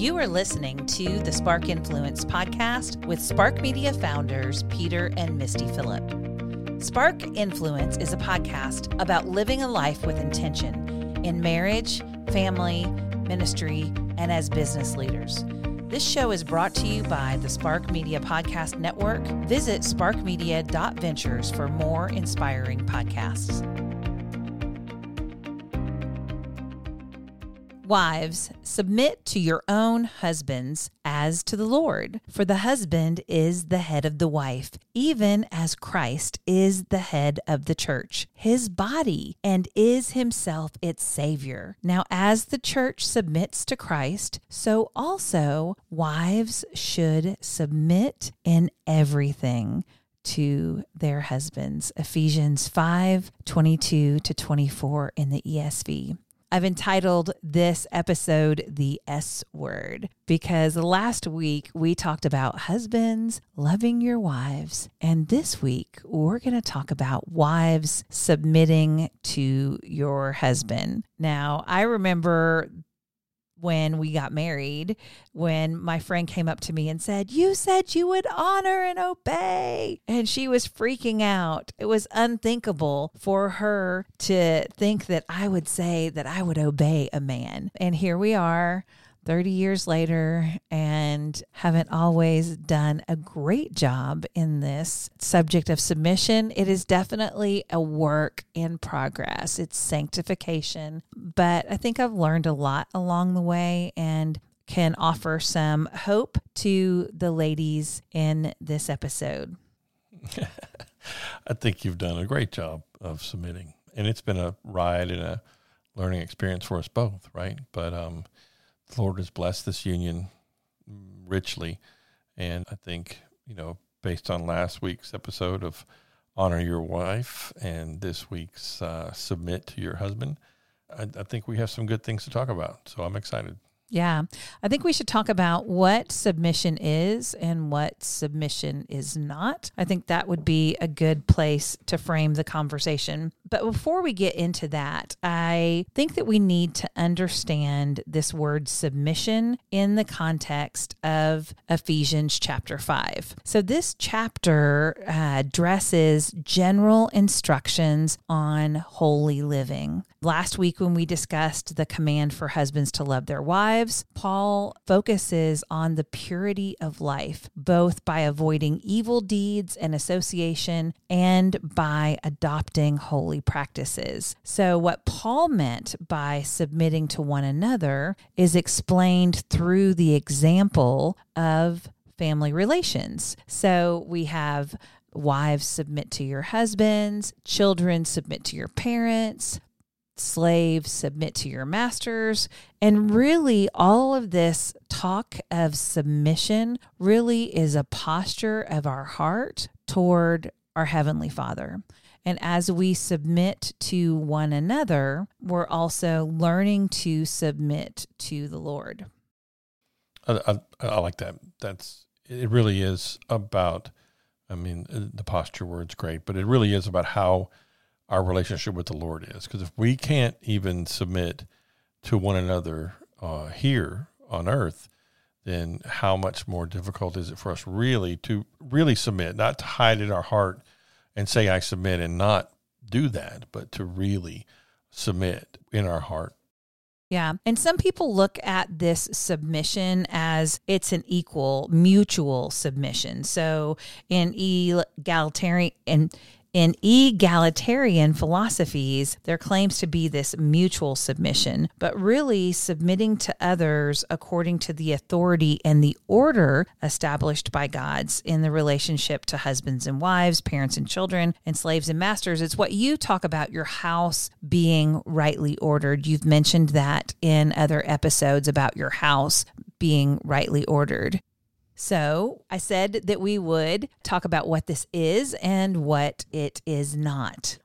You are listening to the Spark Influence podcast with Spark Media founders Peter and Misty Phillip. Spark Influence is a podcast about living a life with intention in marriage, family, ministry, and as business leaders. This show is brought to you by the Spark Media Podcast Network. Visit sparkmedia.ventures for more inspiring podcasts. Wives, submit to your own husbands as to the Lord. For the husband is the head of the wife, even as Christ is the head of the church, his body, and is himself its Savior. Now, as the church submits to Christ, so also wives should submit in everything to their husbands. Ephesians 5 22 to 24 in the ESV. I've entitled this episode The S Word because last week we talked about husbands loving your wives. And this week we're going to talk about wives submitting to your husband. Now, I remember when we got married, when my friend came up to me and said, You said you would honor and obey. And she was freaking out. It was unthinkable for her to think that I would say that I would obey a man. And here we are 30 years later and haven't always done a great job in this subject of submission. It is definitely a work in progress, it's sanctification. But I think I've learned a lot along the way and can offer some hope to the ladies in this episode. I think you've done a great job of submitting. And it's been a ride and a learning experience for us both, right? But um, the Lord has blessed this union richly. And I think, you know, based on last week's episode of honor your wife and this week's uh, submit to your husband, I, I think we have some good things to talk about. So I'm excited. Yeah. I think we should talk about what submission is and what submission is not. I think that would be a good place to frame the conversation. But before we get into that, I think that we need to understand this word submission in the context of Ephesians chapter 5. So, this chapter uh, addresses general instructions on holy living. Last week, when we discussed the command for husbands to love their wives, Paul focuses on the purity of life, both by avoiding evil deeds and association and by adopting holy practices. So, what Paul meant by submitting to one another is explained through the example of family relations. So, we have wives submit to your husbands, children submit to your parents, slaves submit to your masters. And really, all of this talk of submission really is a posture of our heart toward our Heavenly Father. And as we submit to one another, we're also learning to submit to the Lord. I, I, I like that. That's it. Really is about. I mean, the posture word's great, but it really is about how our relationship with the Lord is. Because if we can't even submit to one another uh, here on earth, then how much more difficult is it for us really to really submit, not to hide in our heart and say, I submit and not do that, but to really submit in our heart. Yeah. And some people look at this submission as it's an equal, mutual submission. So in egalitarian, and in egalitarian philosophies, there claims to be this mutual submission, but really submitting to others according to the authority and the order established by God's in the relationship to husbands and wives, parents and children, and slaves and masters. It's what you talk about your house being rightly ordered. You've mentioned that in other episodes about your house being rightly ordered. So I said that we would talk about what this is and what it is not.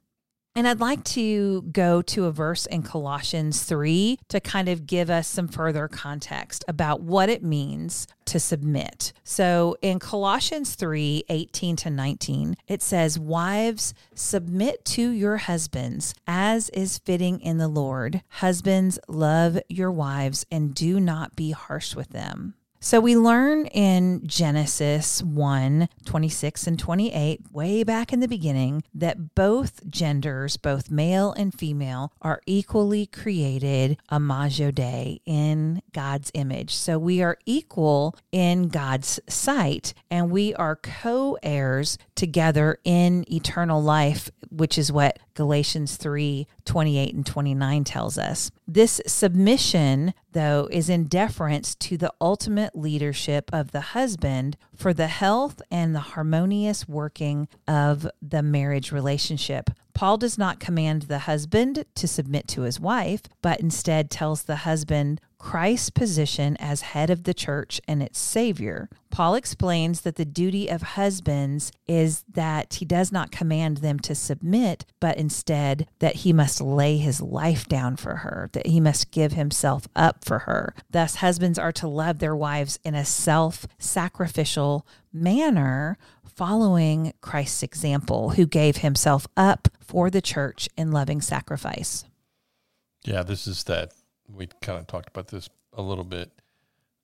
And I'd like to go to a verse in Colossians 3 to kind of give us some further context about what it means to submit. So in Colossians 3 18 to 19, it says, Wives, submit to your husbands as is fitting in the Lord. Husbands, love your wives and do not be harsh with them. So we learn in Genesis 1 26 and 28, way back in the beginning, that both genders, both male and female, are equally created imago Dei in God's image. So we are equal in God's sight and we are co heirs together in eternal life, which is what Galatians 3 28 and 29 tells us. This submission, though, is in deference to the ultimate leadership of the husband for the health and the harmonious working of the marriage relationship. Paul does not command the husband to submit to his wife, but instead tells the husband Christ's position as head of the church and its savior. Paul explains that the duty of husbands is that he does not command them to submit, but instead that he must lay his life down for her, that he must give himself up for her. Thus, husbands are to love their wives in a self sacrificial manner, following Christ's example, who gave himself up for the church in loving sacrifice. Yeah, this is that we kind of talked about this a little bit.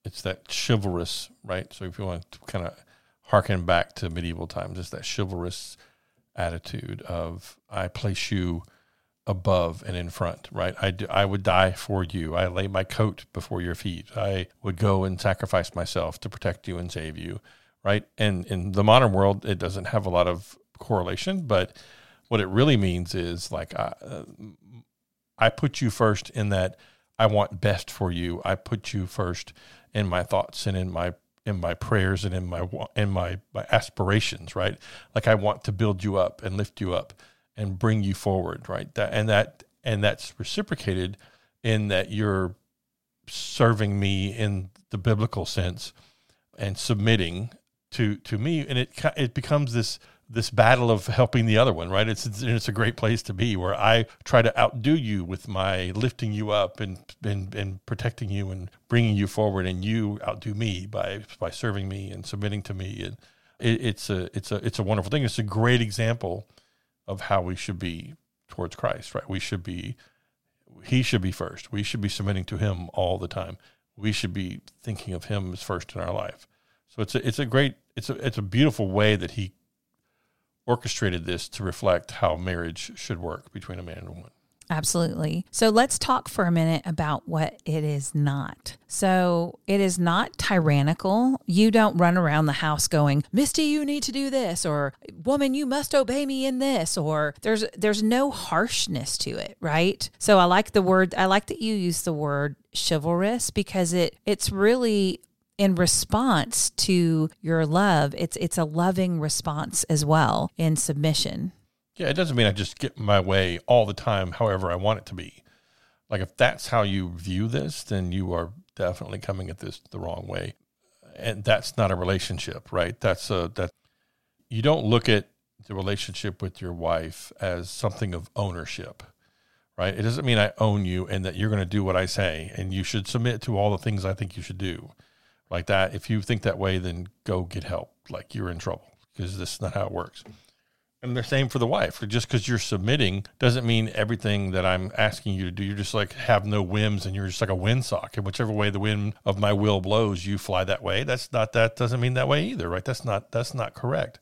It's that chivalrous, right? So if you want to kind of harken back to medieval times, it's that chivalrous attitude of I place you above and in front, right? I, do, I would die for you. I lay my coat before your feet. I would go and sacrifice myself to protect you and save you, right? And in the modern world, it doesn't have a lot of correlation, but what it really means is like I, I put you first in that I want best for you. I put you first in my thoughts and in my in my prayers and in my in my, my aspirations, right? Like I want to build you up and lift you up and bring you forward, right? That and that and that's reciprocated in that you're serving me in the biblical sense and submitting to to me and it it becomes this this battle of helping the other one, right? It's, it's, it's a great place to be where I try to outdo you with my lifting you up and, and and protecting you and bringing you forward, and you outdo me by by serving me and submitting to me. And it, it's a it's a it's a wonderful thing. It's a great example of how we should be towards Christ, right? We should be he should be first. We should be submitting to him all the time. We should be thinking of him as first in our life. So it's a it's a great it's a it's a beautiful way that he orchestrated this to reflect how marriage should work between a man and a woman. Absolutely. So let's talk for a minute about what it is not. So it is not tyrannical. You don't run around the house going, "Misty, you need to do this," or "Woman, you must obey me in this," or there's there's no harshness to it, right? So I like the word I like that you use the word chivalrous because it it's really in response to your love it's it's a loving response as well in submission. Yeah it doesn't mean i just get my way all the time however i want it to be. Like if that's how you view this then you are definitely coming at this the wrong way. And that's not a relationship right? That's a that you don't look at the relationship with your wife as something of ownership right? It doesn't mean i own you and that you're going to do what i say and you should submit to all the things i think you should do like that. If you think that way, then go get help. Like you're in trouble because this is not how it works. And the same for the wife. Just because you're submitting doesn't mean everything that I'm asking you to do. You're just like have no whims and you're just like a windsock. And whichever way the wind of my will blows, you fly that way. That's not that doesn't mean that way either, right? That's not that's not correct.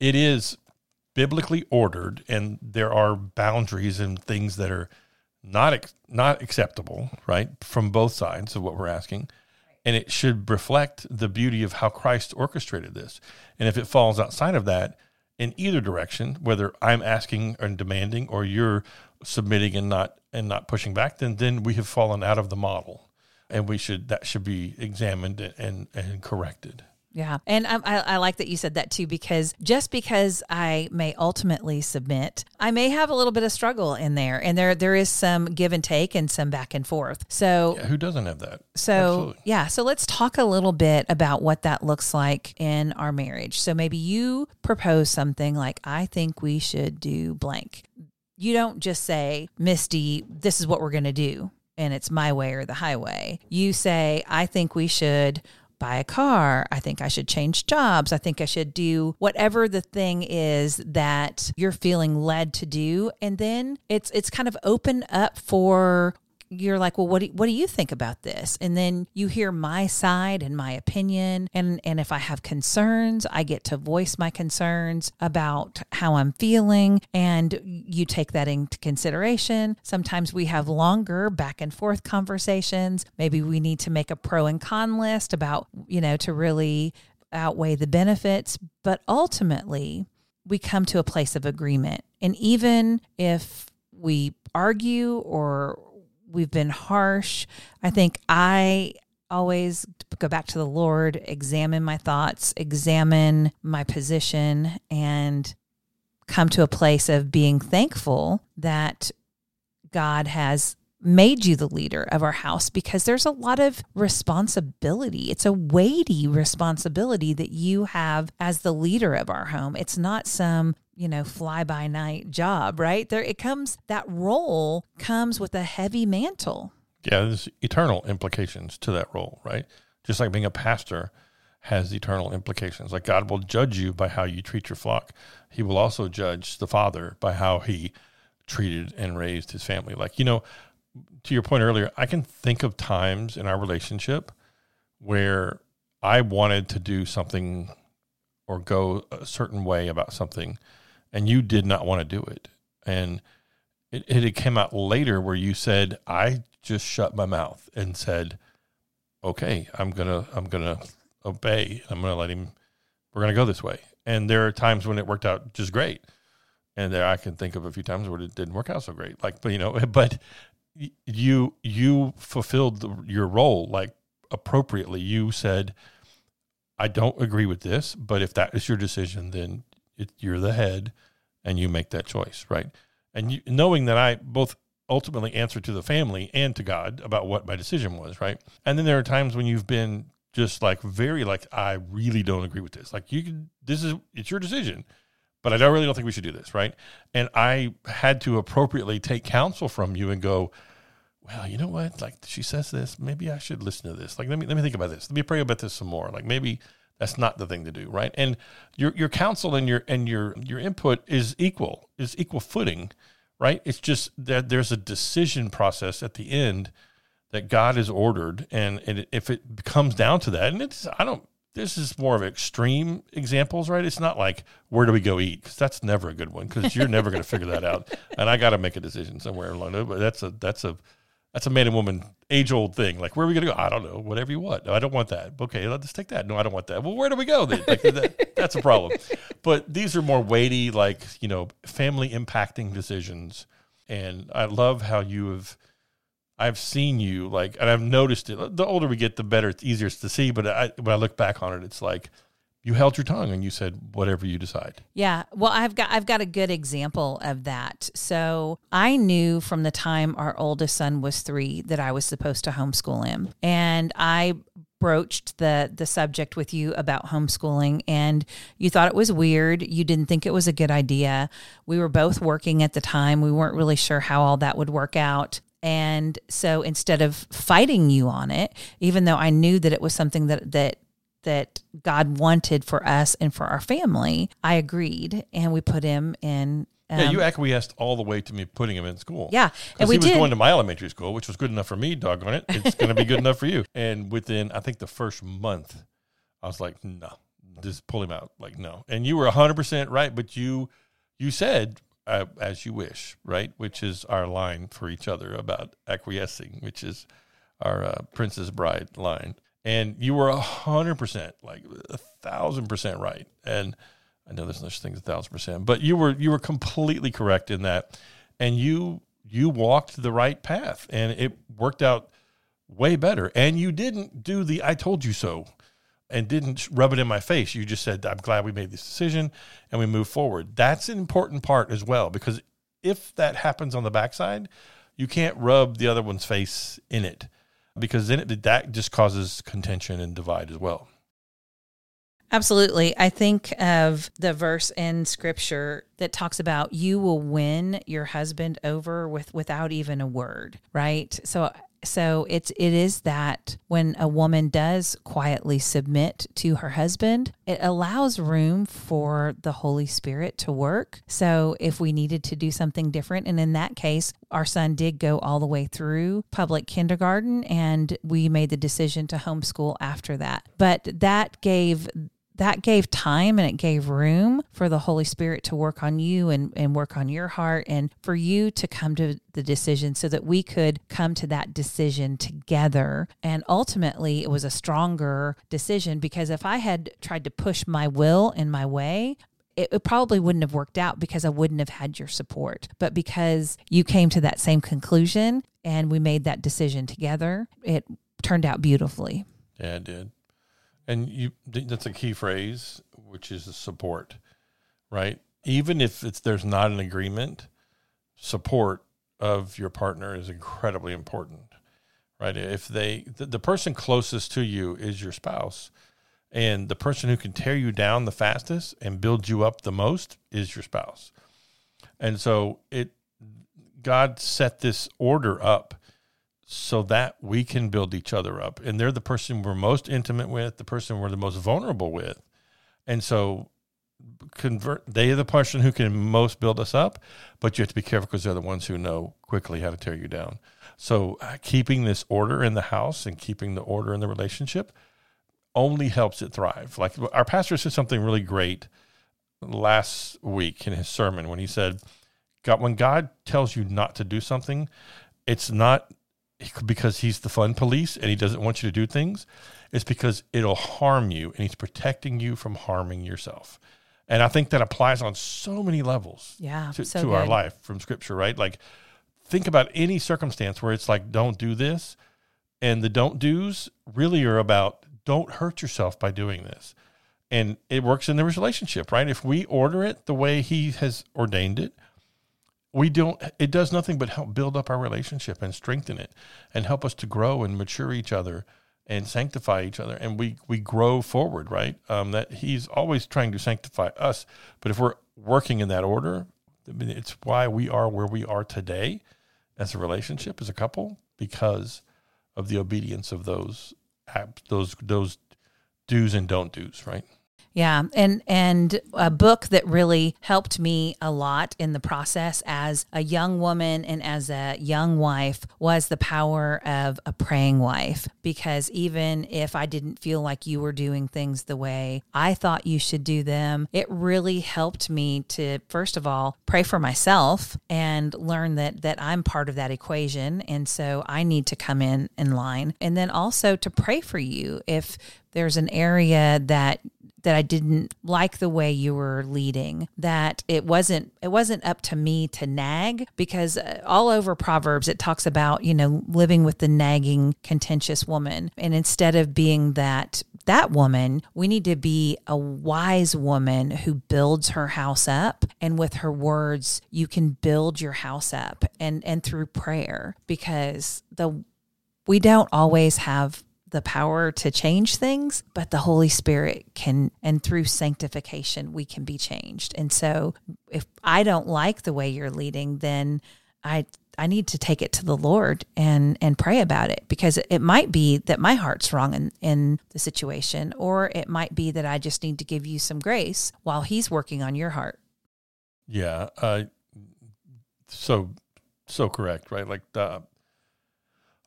It is biblically ordered and there are boundaries and things that are not not acceptable, right? From both sides of what we're asking and it should reflect the beauty of how Christ orchestrated this. And if it falls outside of that, in either direction, whether I'm asking and demanding or you're submitting and not and not pushing back, then then we have fallen out of the model, and we should that should be examined and and corrected. Yeah. And I, I, like that you said that too, because just because I may ultimately submit, I may have a little bit of struggle in there. And there there is some give and take and some back and forth. So, yeah, who doesn't have that? So, Absolutely. yeah. So, let's talk a little bit about what that looks like in our marriage. So, maybe you propose something like, I think we should do blank you don't just say, Misty, this is what we're going to do. And it's my way or the highway. You say, I think we should buy a car. I think I should change jobs. I think I should do whatever the thing is that you're feeling led to do. And then it's it's kind of open up for you're like, well, what do, what do you think about this? And then you hear my side and my opinion. And, and if I have concerns, I get to voice my concerns about how I'm feeling. And you take that into consideration. Sometimes we have longer back and forth conversations. Maybe we need to make a pro and con list about, you know, to really outweigh the benefits. But ultimately, we come to a place of agreement. And even if we argue or we've been harsh. I think I always go back to the Lord, examine my thoughts, examine my position, and come to a place of being thankful that God has made you the leader of our house because there's a lot of responsibility. It's a weighty responsibility that you have as the leader of our home. It's not some you know, fly by night job, right? There it comes that role comes with a heavy mantle. Yeah, there's eternal implications to that role, right? Just like being a pastor has eternal implications. Like God will judge you by how you treat your flock. He will also judge the father by how he treated and raised his family. Like, you know, to your point earlier, I can think of times in our relationship where I wanted to do something or go a certain way about something and you did not want to do it. And it, it came out later where you said, I just shut my mouth and said, okay, I'm going to, I'm going to obey. I'm going to let him, we're going to go this way. And there are times when it worked out just great. And there I can think of a few times where it didn't work out so great. Like, but you know, but you, you fulfilled the, your role like appropriately. You said, I don't agree with this, but if that is your decision, then it, you're the head and you make that choice, right? And you, knowing that I both ultimately answer to the family and to God about what my decision was, right? And then there are times when you've been just like very like I really don't agree with this. Like you can this is it's your decision, but I don't really don't think we should do this, right? And I had to appropriately take counsel from you and go, well, you know what? Like she says this, maybe I should listen to this. Like let me let me think about this. Let me pray about this some more. Like maybe that's not the thing to do, right? And your your counsel and your and your your input is equal, is equal footing, right? It's just that there's a decision process at the end that God has ordered, and, and if it comes down to that, and it's I don't. This is more of extreme examples, right? It's not like where do we go eat because that's never a good one because you're never going to figure that out, and I got to make a decision somewhere along the way. But that's a that's a that's a man and woman age old thing. Like, where are we going to go? I don't know. Whatever you want. No, I don't want that. Okay, let's take that. No, I don't want that. Well, where do we go then? Like, that, that's a problem. But these are more weighty, like, you know, family impacting decisions. And I love how you have, I've seen you, like, and I've noticed it. The older we get, the better, it's easier to see. But I, when I look back on it, it's like, you held your tongue and you said whatever you decide. Yeah. Well, I've got I've got a good example of that. So, I knew from the time our oldest son was 3 that I was supposed to homeschool him. And I broached the the subject with you about homeschooling and you thought it was weird you didn't think it was a good idea we were both working at the time we weren't really sure how all that would work out and so instead of fighting you on it even though I knew that it was something that that that God wanted for us and for our family, I agreed, and we put him in. Um, yeah, you acquiesced all the way to me putting him in school. Yeah, and we he was did. going to my elementary school, which was good enough for me. Doggone it, it's going to be good enough for you. And within, I think, the first month, I was like, no, just pull him out. Like, no. And you were hundred percent right, but you, you said uh, as you wish, right? Which is our line for each other about acquiescing, which is our uh, Princess Bride line and you were a hundred percent, like a thousand percent right. And I know there's no such thing as a thousand percent, but you were you were completely correct in that, and you you walked the right path, and it worked out way better. And you didn't do the "I told you so," and didn't rub it in my face. You just said, "I'm glad we made this decision," and we move forward. That's an important part as well, because if that happens on the backside, you can't rub the other one's face in it because then it, that just causes contention and divide as well. Absolutely. I think of the verse in scripture that talks about you will win your husband over with without even a word, right? So so it's it is that when a woman does quietly submit to her husband, it allows room for the Holy Spirit to work. So if we needed to do something different, and in that case, our son did go all the way through public kindergarten, and we made the decision to homeschool after that. But that gave that gave time and it gave room for the Holy Spirit to work on you and, and work on your heart and for you to come to the decision so that we could come to that decision together. And ultimately, it was a stronger decision because if I had tried to push my will in my way, it, probably wouldn't have worked out because I wouldn't have had your support. But because you came to that same conclusion and we made that decision together, it turned out beautifully. Yeah, it did. And you that's a key phrase, which is support, right? Even if it's there's not an agreement, support of your partner is incredibly important, right? If they the, the person closest to you is your spouse, and the person who can tear you down the fastest and build you up the most is your spouse. And so it God set this order up so that we can build each other up. And they're the person we're most intimate with, the person we're the most vulnerable with. And so convert they are the person who can most build us up, but you have to be careful because they're the ones who know quickly how to tear you down. So uh, keeping this order in the house and keeping the order in the relationship only helps it thrive. Like our pastor said something really great last week in his sermon when he said, God, when God tells you not to do something, it's not because he's the fun police and he doesn't want you to do things. It's because it'll harm you and he's protecting you from harming yourself. And I think that applies on so many levels yeah, to, so to our life from scripture, right? Like think about any circumstance where it's like, don't do this. And the don't do's really are about don't hurt yourself by doing this. And it works in the relationship, right? If we order it the way he has ordained it, we don't it does nothing but help build up our relationship and strengthen it and help us to grow and mature each other and sanctify each other. And we we grow forward right? Um, that he's always trying to sanctify us. But if we're working in that order it's why we are where we are today as a relationship as a couple because of the obedience of those those those do's and don't do's right yeah, and and a book that really helped me a lot in the process as a young woman and as a young wife was The Power of a Praying Wife. Because even if I didn't feel like you were doing things the way I thought you should do them, it really helped me to first of all pray for myself and learn that that I'm part of that equation. And so I need to come in in line. And then also to pray for you if there's an area that that I didn't like the way you were leading that it wasn't it wasn't up to me to nag because uh, all over proverbs it talks about you know living with the nagging contentious woman. And instead of being that that woman we need to be a wise woman who builds her house up. And with her words you can build your house up and and through prayer because the we don't always have the power to change things, but the Holy Spirit can, and through sanctification, we can be changed. And so if I don't like the way you're leading, then I I need to take it to the Lord and and pray about it because it might be that my heart's wrong in, in the situation, or it might be that I just need to give you some grace while He's working on your heart. Yeah, uh, so so correct, right? Like the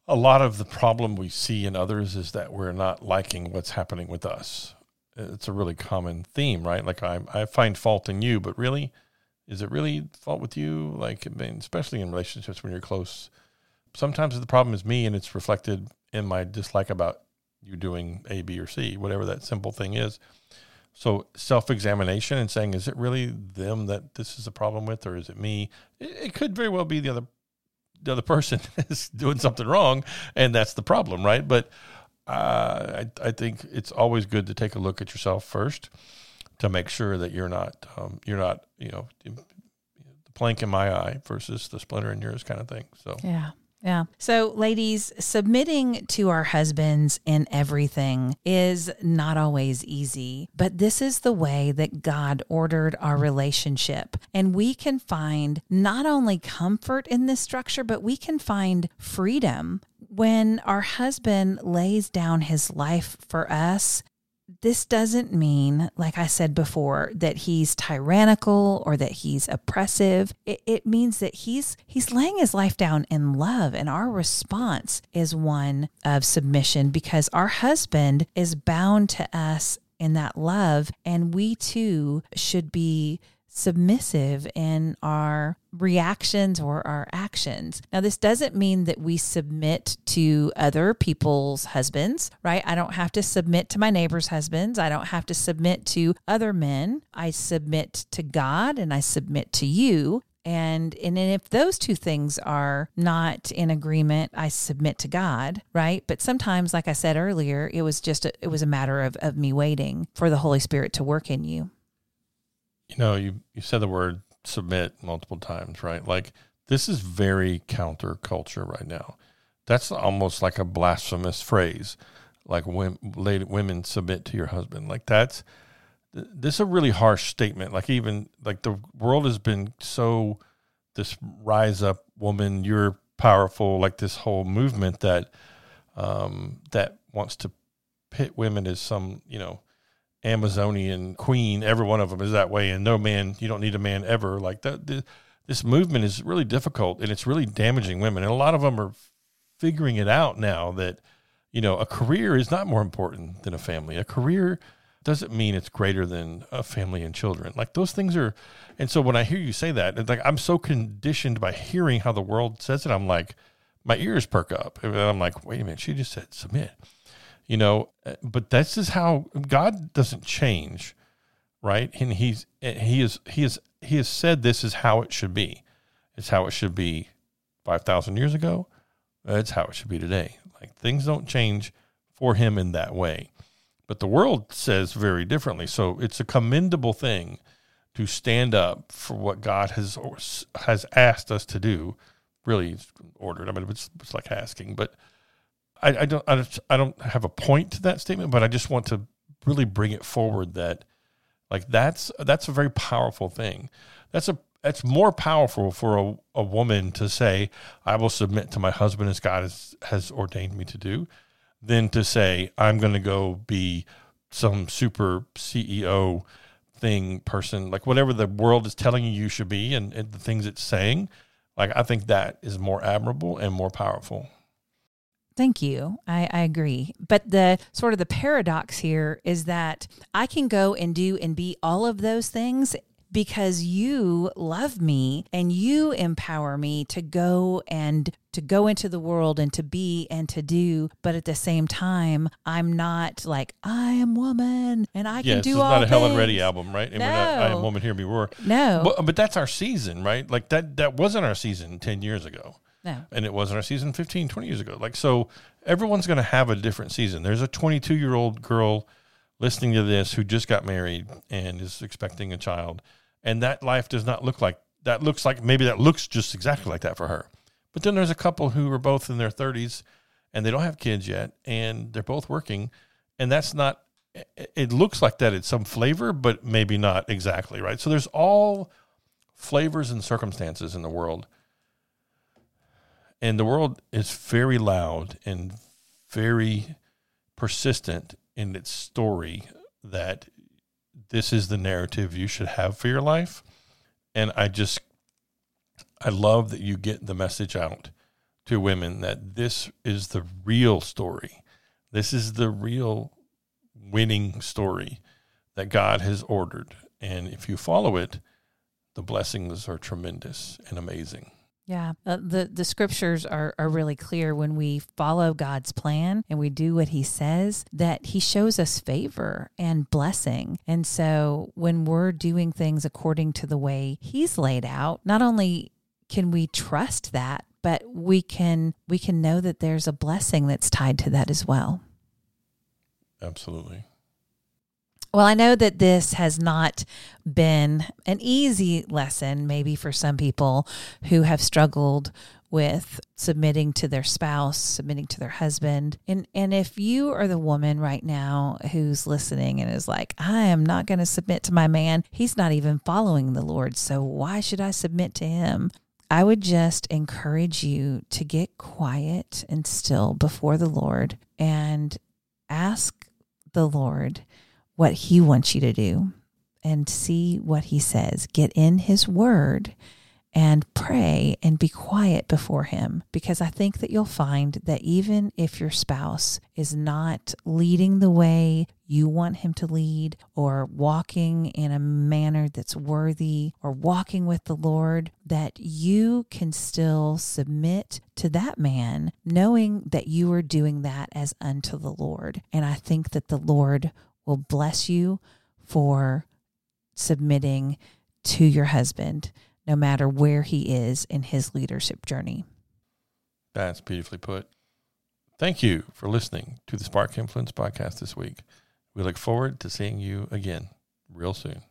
a lot of the problem we see in others is that we're not liking what's happening with us. It's a really common theme, right? Like I, I find fault in you, but really, is it really fault with you? Like, I mean, especially in relationships when you're close, sometimes the problem is me, and it's reflected in my dislike about you doing A, B, or C, whatever that simple thing is. So self examination and saying, is it really them that this is a problem with, or is it me? It, it could very well be the other the other person is doing something wrong, and that's the problem, right? But uh, I, I think it's always good to take a look at yourself first to make sure that you're not um, you're not you know the plank in my eye versus the splinter in yours kind of thing. So yeah, Yeah. So, ladies, submitting to our husbands in everything is not always easy, but this is the way that God ordered our relationship. And we can find not only comfort in this structure, but we can find freedom when our husband lays down his life for us this doesn't mean, like I said before, that he's tyrannical or that he's oppressive. It, it, means that he's he's laying his life down in love, and our response is one of submission because our husband is bound to us in that love, and we too should be submissive in our reactions or our actions. Now, this doesn't mean that we submit to other people's husbands, right? I don't have to submit to my neighbor's husbands. I don't have to submit to other men. I submit to God and I submit to you. And, and if those two things are not in agreement, I submit to God, right? But sometimes, like I said earlier, it was just a, it was a matter of, of me waiting for the Holy Spirit to work in you you know, you, you said the word submit multiple times, right? Like this is very counterculture right now. That's almost like a blasphemous phrase, like when women submit to your husband. Like that's this is a really harsh statement. Like even like the world has been so this rise up woman, you're powerful, like this whole movement that um, that wants to pit women as some you know Amazonian queen. Every one of them is that way, and no man. You don't need a man ever like that. This movement is really difficult, and it's really damaging women. And a lot of them are figuring it out now that you know a career is not more important than a family. A career doesn't mean it's greater than a family and children. Like those things are, and so when I hear you say that, it's like I'm so conditioned by hearing how the world says it. I'm like, my ears perk up, and I'm like, wait a minute, she just said submit you know uh, but this is how god doesn't change right? And he's eh, he is he is he has said this is how it should be. It's how it should be 5000 years ago. It's how it should be today. Like things don't change for him in that way. But the world says very differently. So it's a commendable thing to stand up for what god has has asked us to do. Really ordered. I mean it's, it's like asking but I, I don't I, I don't have a point to that statement, but I just want to really bring it forward that like that's that's a very powerful thing. That's a that's more powerful for a, a woman to say, I will submit to my husband as God has, has ordained me to do, than to say, I'm going to go be some super CEO thing person, like whatever the world is telling you you should be and, and the things it's saying. Like, I think that is more admirable and more powerful. Thank you. I, I agree. But the sort of the paradox here is that I can go and do and be all of those things because you love me and you empower me to go and to go into the world and to be and to do. But at the same time i'm not like i am woman and i can do it's all not a helen reddy album right? And no. we're not i am woman here we roar. No. But, but that's our season right? Like that that wasn't our season 10 years ago no. And it wasn't our season 15, 20 years ago. Like, so everyone's going to have a different season. There's a 22 year old girl listening to this who just got married and is expecting a child. And that life does not look like that. Looks like maybe that looks just exactly like that for her. But then there's a couple who are both in their 30s and they don't have kids yet and they're both working. And that's not, it looks like that it's some flavor, but maybe not exactly, right? So there's all flavors and circumstances in the world and the world is very loud and very persistent in its story that this is the narrative you should have for your life. And I just, I love that you get the message out to women that this is the real story. This is the real winning story that God has ordered. And if you follow it, the blessings are tremendous and amazing. Yeah, uh, the the scriptures are are really clear when we follow God's plan and we do what he says that he shows us favor and blessing. And so when we're doing things according to the way he's laid out, not only can we trust that, but we can we can know that there's a blessing that's tied to that as well. Absolutely. Well, I know that this has not been an easy lesson, maybe for some people who have struggled with submitting to their spouse, submitting to their husband. And and if you are the woman right now who's listening and is like, I am not going to submit to my man. He's not even following the Lord. So why should I submit to him? I would just encourage you to get quiet and still before the Lord and ask the Lord what he wants you to do and see what he says. Get in his word and pray and be quiet before him because I think that you'll find that even if your spouse is not leading the way you want him to lead or walking in a manner that's worthy or walking with the Lord, that you can still submit to that man, knowing that you are doing that as unto the Lord. And I think that the Lord will bless you for submitting to your husband no matter where he is in his leadership journey. That's beautifully put. Thank you for listening to the Spark Influence podcast this week. We look forward to seeing you again real soon.